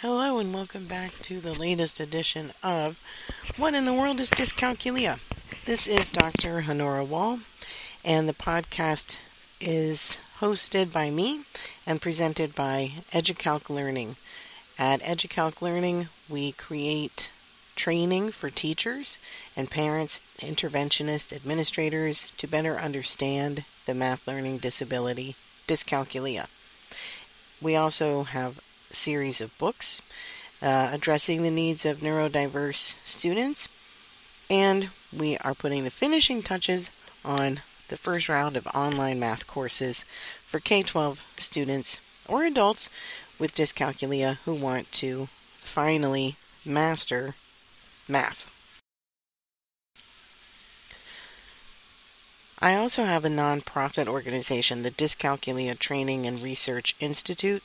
Hello, and welcome back to the latest edition of What in the World is Dyscalculia? This is Dr. Honora Wall, and the podcast is hosted by me and presented by EduCalc Learning. At EduCalc Learning, we create training for teachers and parents, interventionists, administrators to better understand the math learning disability, dyscalculia. We also have series of books uh, addressing the needs of neurodiverse students. And we are putting the finishing touches on the first round of online math courses for K 12 students or adults with dyscalculia who want to finally master math. I also have a nonprofit organization, the Dyscalculia Training and Research Institute,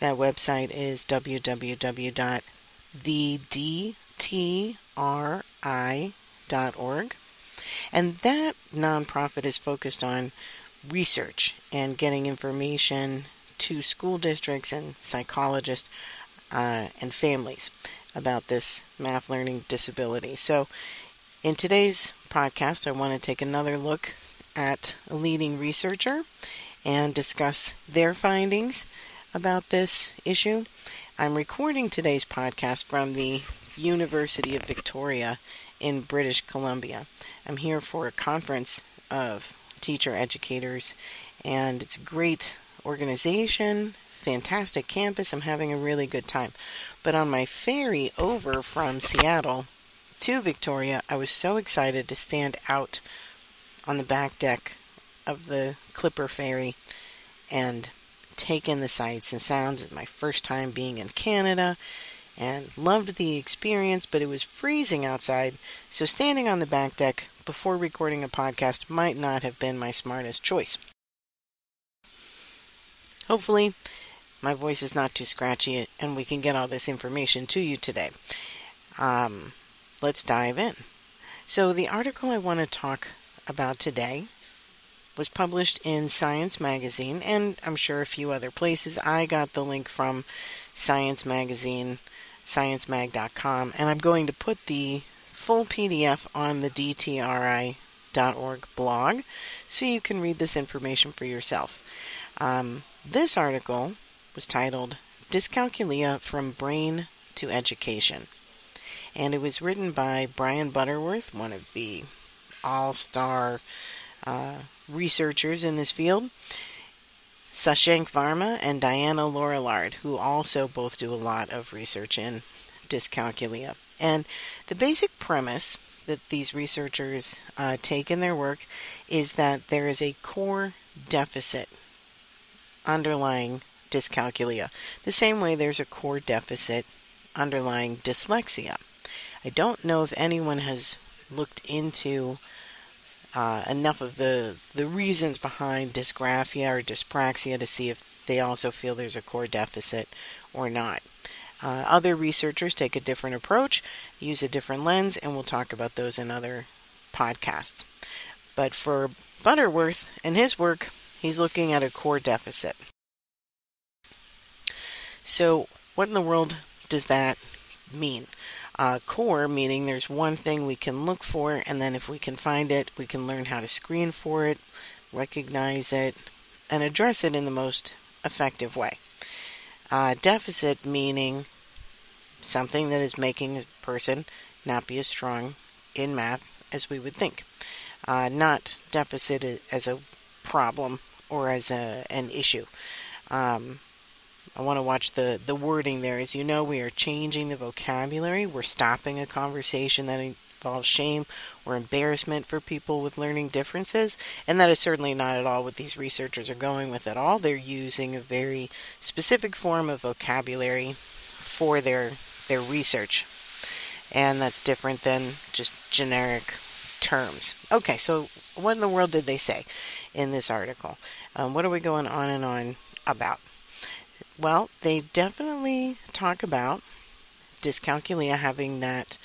that website is www.thedtri.org. And that nonprofit is focused on research and getting information to school districts and psychologists uh, and families about this math learning disability. So, in today's podcast, I want to take another look at a leading researcher and discuss their findings about this issue. I'm recording today's podcast from the University of Victoria in British Columbia. I'm here for a conference of teacher educators, and it's a great organization, fantastic campus. I'm having a really good time. But on my ferry over from Seattle to Victoria, I was so excited to stand out on the back deck of the Clipper ferry and take in the sights and sounds. It's my first time being in Canada and loved the experience, but it was freezing outside, so standing on the back deck before recording a podcast might not have been my smartest choice. Hopefully, my voice is not too scratchy and we can get all this information to you today. Um, let's dive in. So, the article I want to talk about today was published in Science Magazine, and I'm sure a few other places. I got the link from Science Magazine, sciencemag.com, and I'm going to put the full PDF on the DTRI.org blog so you can read this information for yourself. Um, this article was titled Dyscalculia from Brain to Education, and it was written by Brian Butterworth, one of the all star uh, researchers in this field, Sashank Varma and Diana Laurillard, who also both do a lot of research in dyscalculia. And the basic premise that these researchers uh, take in their work is that there is a core deficit underlying dyscalculia, the same way there's a core deficit underlying dyslexia. I don't know if anyone has looked into uh, enough of the the reasons behind dysgraphia or dyspraxia to see if they also feel there's a core deficit or not. Uh, other researchers take a different approach, use a different lens, and we'll talk about those in other podcasts. But for Butterworth and his work, he's looking at a core deficit. So, what in the world does that mean? Uh, core, meaning there's one thing we can look for, and then if we can find it, we can learn how to screen for it, recognize it, and address it in the most effective way. Uh, deficit, meaning something that is making a person not be as strong in math as we would think. Uh, not deficit as a problem or as a, an issue. Um, I want to watch the, the wording there. As you know, we are changing the vocabulary. We're stopping a conversation that involves shame or embarrassment for people with learning differences. And that is certainly not at all what these researchers are going with at all. They're using a very specific form of vocabulary for their their research. And that's different than just generic terms. Okay, so what in the world did they say in this article? Um, what are we going on and on about? Well, they definitely talk about dyscalculia having that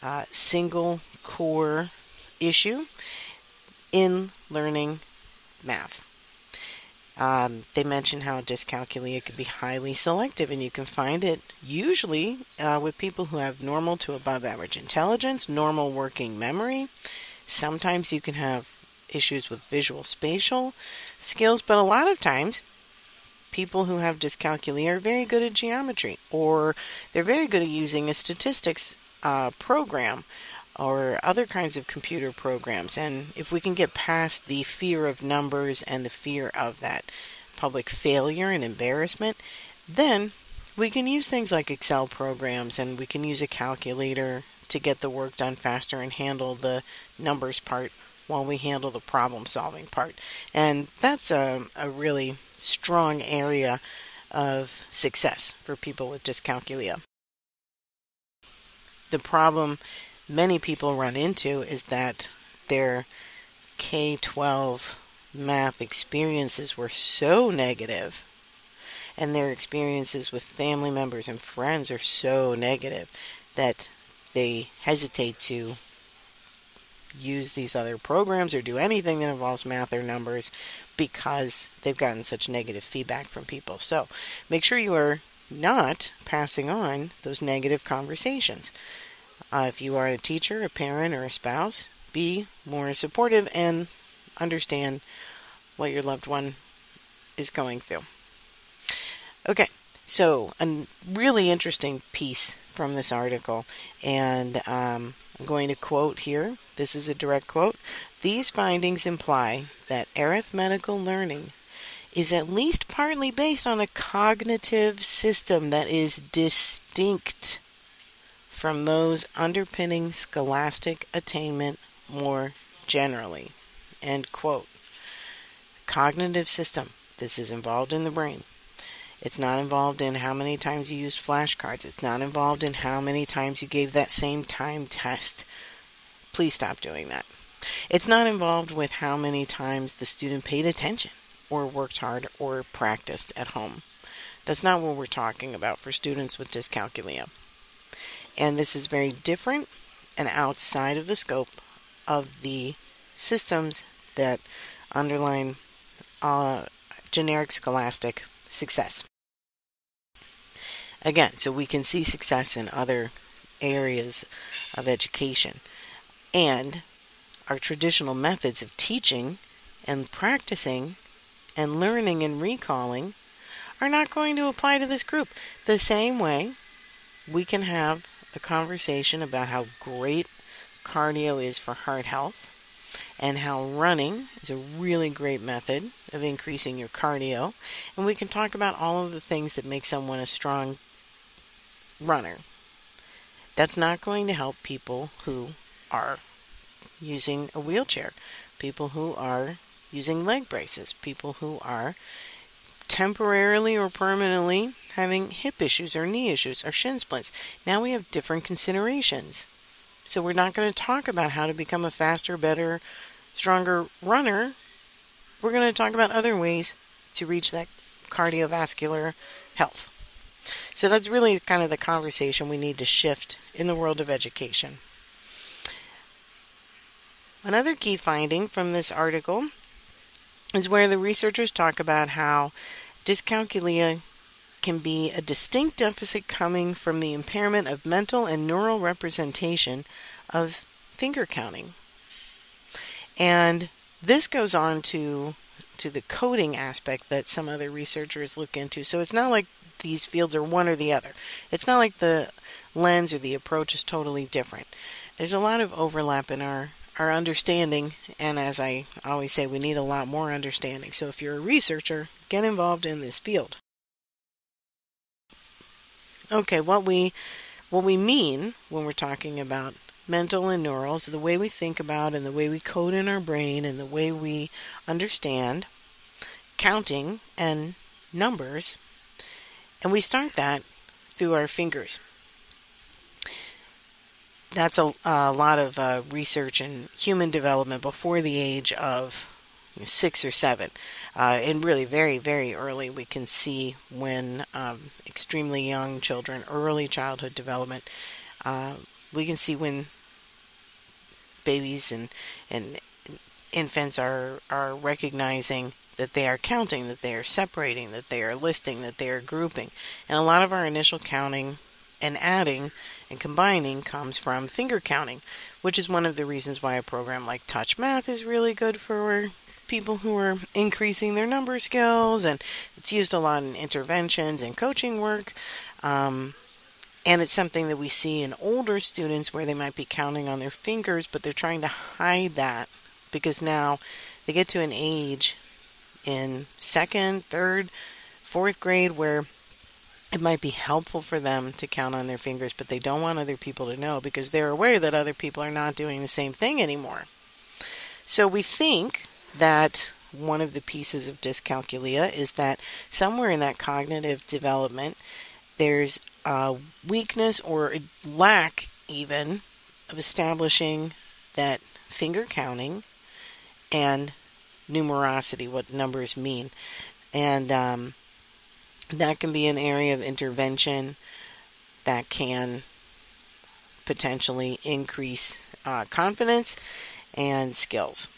uh, single core issue in learning math. Um, they mention how dyscalculia can be highly selective, and you can find it usually uh, with people who have normal to above average intelligence, normal working memory. Sometimes you can have issues with visual spatial skills, but a lot of times people who have dyscalculia are very good at geometry, or they're very good at using a statistics uh, program or other kinds of computer programs. And if we can get past the fear of numbers and the fear of that public failure and embarrassment, then we can use things like Excel programs and we can use a calculator to get the work done faster and handle the numbers part while we handle the problem solving part. And that's a, a really strong area of success for people with dyscalculia. The problem many people run into is that their K 12 math experiences were so negative and their experiences with family members and friends are so negative that they hesitate to use these other programs or do anything that involves math or numbers because they've gotten such negative feedback from people. So make sure you are not passing on those negative conversations. Uh, if you are a teacher, a parent, or a spouse, be more supportive and understand what your loved one is going through. Okay, so a really interesting piece from this article, and um, I'm going to quote here. This is a direct quote. These findings imply that arithmetical learning is at least partly based on a cognitive system that is distinct from those underpinning scholastic attainment more generally. End quote. Cognitive system. This is involved in the brain. It's not involved in how many times you used flashcards. It's not involved in how many times you gave that same time test. Please stop doing that. It's not involved with how many times the student paid attention or worked hard or practiced at home. That's not what we're talking about for students with dyscalculia. And this is very different and outside of the scope of the systems that underline uh, generic scholastic success. Again, so we can see success in other areas of education. And our traditional methods of teaching and practicing and learning and recalling are not going to apply to this group. The same way we can have a conversation about how great cardio is for heart health and how running is a really great method of increasing your cardio. And we can talk about all of the things that make someone a strong runner. That's not going to help people who are using a wheelchair, people who are using leg braces, people who are temporarily or permanently having hip issues or knee issues or shin splints. Now we have different considerations. So we're not going to talk about how to become a faster, better, stronger runner. We're going to talk about other ways to reach that cardiovascular health. So that's really kind of the conversation we need to shift in the world of education. Another key finding from this article is where the researchers talk about how dyscalculia can be a distinct deficit coming from the impairment of mental and neural representation of finger counting. And this goes on to to the coding aspect that some other researchers look into. So it's not like these fields are one or the other. It's not like the lens or the approach is totally different. There's a lot of overlap in our our understanding, and as I always say, we need a lot more understanding. So if you're a researcher, get involved in this field. Okay, what we what we mean when we're talking about mental and neural is the way we think about and the way we code in our brain and the way we understand counting and numbers and we start that through our fingers. That's a, a lot of uh, research in human development before the age of six or seven. Uh, and really, very, very early, we can see when um, extremely young children, early childhood development, uh, we can see when babies and, and infants are, are recognizing that they are counting, that they are separating, that they are listing, that they are grouping. And a lot of our initial counting and adding and combining comes from finger counting, which is one of the reasons why a program like Touch Math is really good for people who are increasing their number skills, and it's used a lot in interventions and coaching work. Um, and it's something that we see in older students where they might be counting on their fingers, but they're trying to hide that because now they get to an age in second, third, fourth grade where it might be helpful for them to count on their fingers, but they don't want other people to know because they're aware that other people are not doing the same thing anymore. So we think that one of the pieces of dyscalculia is that somewhere in that cognitive development, there's a weakness or a lack, even, of establishing that finger counting and numerosity, what numbers mean. And um, that can be an area of intervention that can potentially increase uh, confidence and skills.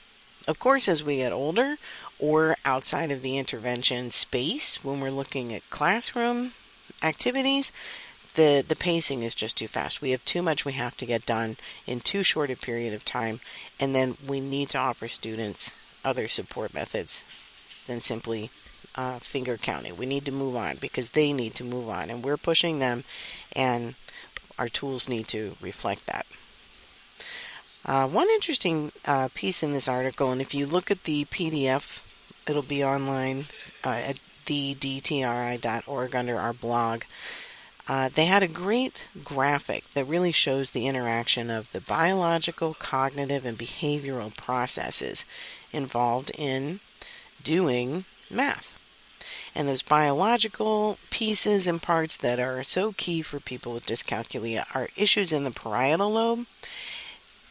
Of course, as we get older or outside of the intervention space, when we're looking at classroom activities, the, the pacing is just too fast. We have too much we have to get done in too short a period of time, and then we need to offer students other support methods than simply uh, finger counting. We need to move on because they need to move on, and we're pushing them, and our tools need to reflect that. Uh, one interesting uh, piece in this article, and if you look at the PDF, it'll be online uh, at thedtri.org under our blog. Uh, they had a great graphic that really shows the interaction of the biological, cognitive, and behavioral processes involved in doing math. And those biological pieces and parts that are so key for people with dyscalculia are issues in the parietal lobe.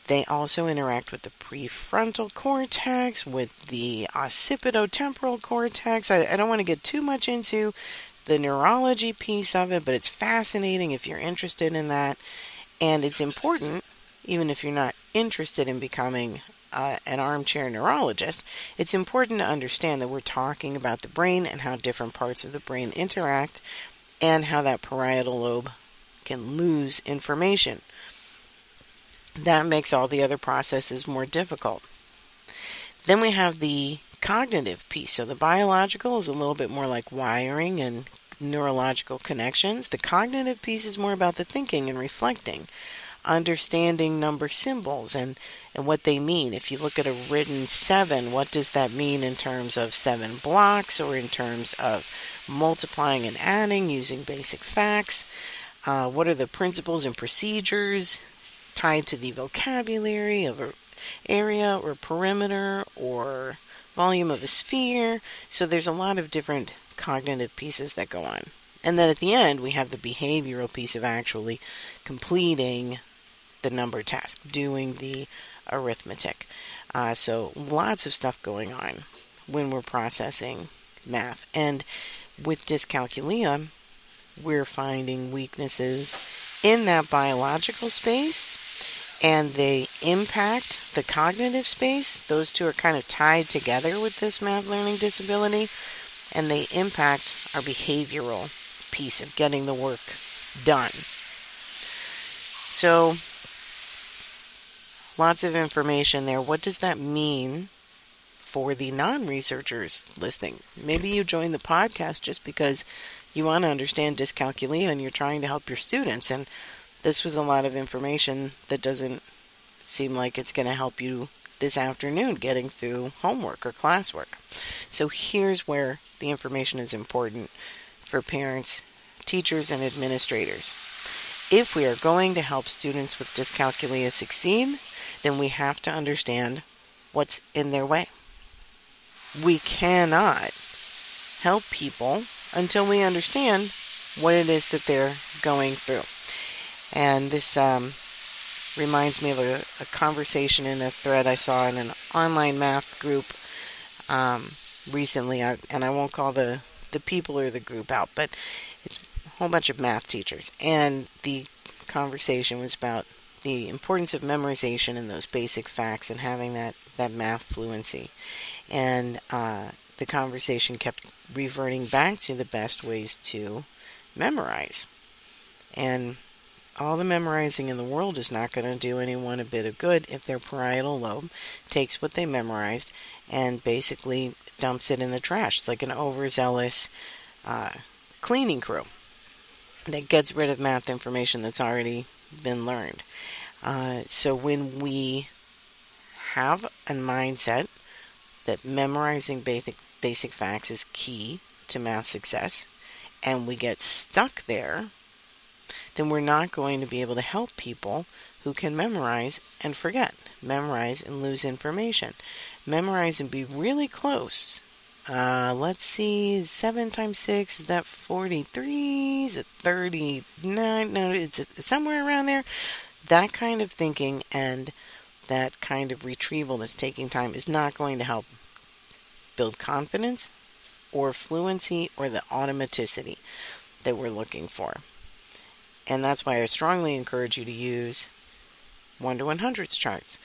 They also interact with the prefrontal cortex, with the occipitotemporal cortex. I, I don't want to get too much into the neurology piece of it, but it's fascinating if you're interested in that. And it's important, even if you're not interested in becoming uh, an armchair neurologist, it's important to understand that we're talking about the brain and how different parts of the brain interact and how that parietal lobe can lose information. That makes all the other processes more difficult. Then we have the cognitive piece. So the biological is a little bit more like wiring and neurological connections. The cognitive piece is more about the thinking and reflecting understanding number symbols and, and what they mean. If you look at a written seven, what does that mean in terms of seven blocks or in terms of multiplying and adding using basic facts? Uh, what are the principles and procedures tied to the vocabulary of an area or perimeter or volume of a sphere? So there's a lot of different cognitive pieces that go on. And then at the end, we have the behavioral piece of actually completing the number task, doing the arithmetic. Uh, so lots of stuff going on when we're processing math. And with dyscalculia, we're finding weaknesses in that biological space and they impact the cognitive space. Those two are kind of tied together with this math learning disability and they impact our behavioral piece of getting the work done. So, lots of information there. What does that mean for the non researchers listening? Maybe you joined the podcast just because you want to understand dyscalculia and you're trying to help your students. And this was a lot of information that doesn't seem like it's going to help you this afternoon getting through homework or classwork. So here's where the information is important for parents, teachers, and administrators. If we are going to help students with dyscalculia succeed, then we have to understand what's in their way. We cannot help people until we understand what it is that they're going through. And this um, reminds me of a, a, conversation in a thread I saw in an online math group um, recently, I, and I won't call the, the people or the group out, but it's a whole bunch of math teachers. And the conversation was about the importance of memorization and those basic facts and having that, that math fluency. And uh, the conversation kept reverting back to the best ways to memorize. And all the memorizing in the world is not going to do anyone a bit of good if their parietal lobe takes what they memorized and basically dumps it in the trash. It's like an overzealous uh, cleaning crew that gets rid of math information that's already been learned. Uh, so when we have a mindset that memorizing basic basic facts is key to math success, and we get stuck there, then we're not going to be able to help people who can memorize and forget, memorize and lose information, memorize and be really close. Uh, let's see, 7 times 6, is that 43? Is it 39? No, it's somewhere around there. That kind of thinking and that kind of retrieval that's taking time is not going to help build confidence or fluency or the automaticity that we're looking for. And that's why I strongly encourage you to use 1 to 100s charts.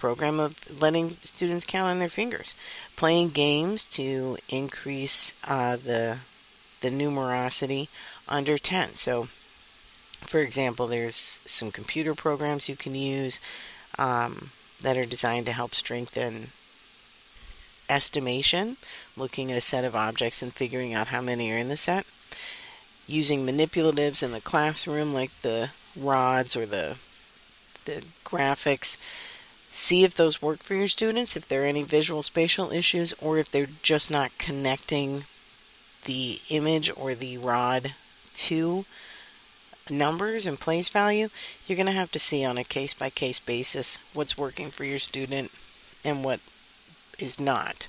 Program of letting students count on their fingers, playing games to increase uh, the the numerosity under 10. So, for example, there's some computer programs you can use um, that are designed to help strengthen estimation, looking at a set of objects and figuring out how many are in the set using manipulatives in the classroom like the rods or the the graphics see if those work for your students if there are any visual spatial issues or if they're just not connecting the image or the rod to numbers and place value. You're going to have to see on a case by case basis what's working for your student and what is not.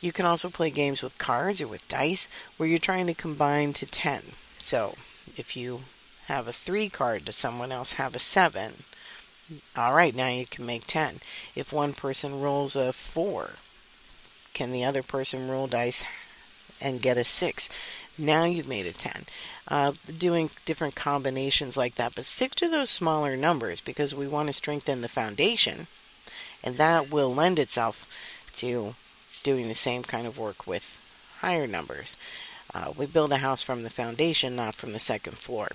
You can also play games with cards or with dice where you're trying to combine to 10 so if you have a 3 card, does someone else have a 7? All right, now you can make 10. If one person rolls a 4, can the other person roll dice and get a 6? Now you've made a 10. Uh, doing different combinations like that, but stick to those smaller numbers because we want to strengthen the foundation, and that will lend itself to doing the same kind of work with higher numbers. Uh, we build a house from the foundation, not from the second floor.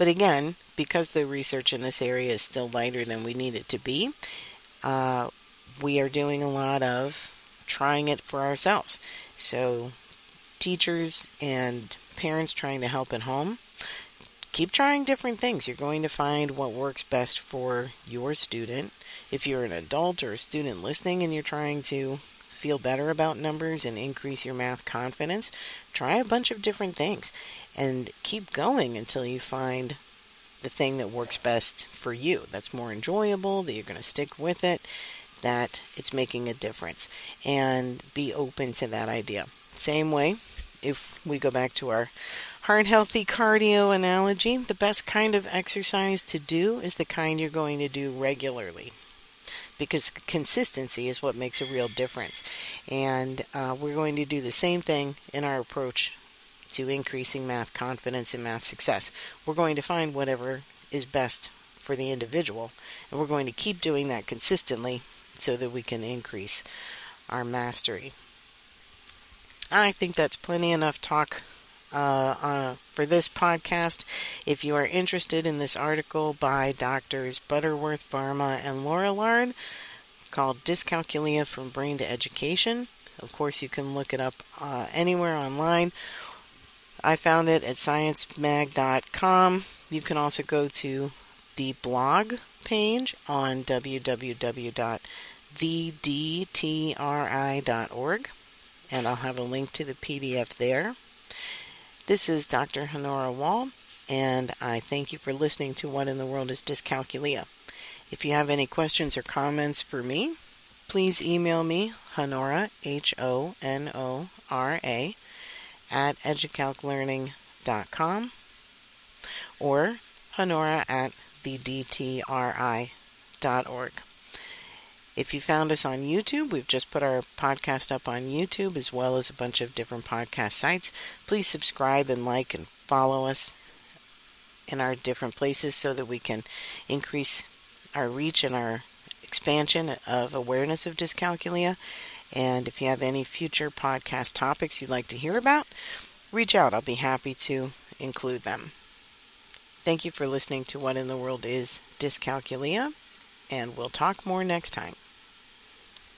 But again, because the research in this area is still lighter than we need it to be, uh, we are doing a lot of trying it for ourselves. So, teachers and parents trying to help at home, keep trying different things. You're going to find what works best for your student. If you're an adult or a student listening and you're trying to feel better about numbers and increase your math confidence, try a bunch of different things and keep going until you find the thing that works best for you, that's more enjoyable, that you're going to stick with it, that it's making a difference, and be open to that idea. Same way, if we go back to our heart healthy cardio analogy, the best kind of exercise to do is the kind you're going to do regularly because consistency is what makes a real difference. And uh, we're going to do the same thing in our approach to increasing math confidence and math success. We're going to find whatever is best for the individual, and we're going to keep doing that consistently so that we can increase our mastery. I think that's plenty enough talk uh, uh, for this podcast. If you are interested in this article by doctors Butterworth, Varma, and Laurillard called Dyscalculia from Brain to Education, of course, you can look it up uh, anywhere online. I found it at sciencemag.com. You can also go to the blog page on www.thedtri.org, and I'll have a link to the PDF there. This is Dr. Honora Wall, and I thank you for listening to What in the World is Dyscalculia. If you have any questions or comments for me, please email me, Honora, H O N O R A, at educalclearning.com or Honora at thedtri.org. If you found us on YouTube, we've just put our podcast up on YouTube as well as a bunch of different podcast sites. Please subscribe and like and follow us in our different places so that we can increase our reach and our expansion of awareness of dyscalculia. And if you have any future podcast topics you'd like to hear about, reach out. I'll be happy to include them. Thank you for listening to What in the World is Dyscalculia, and we'll talk more next time.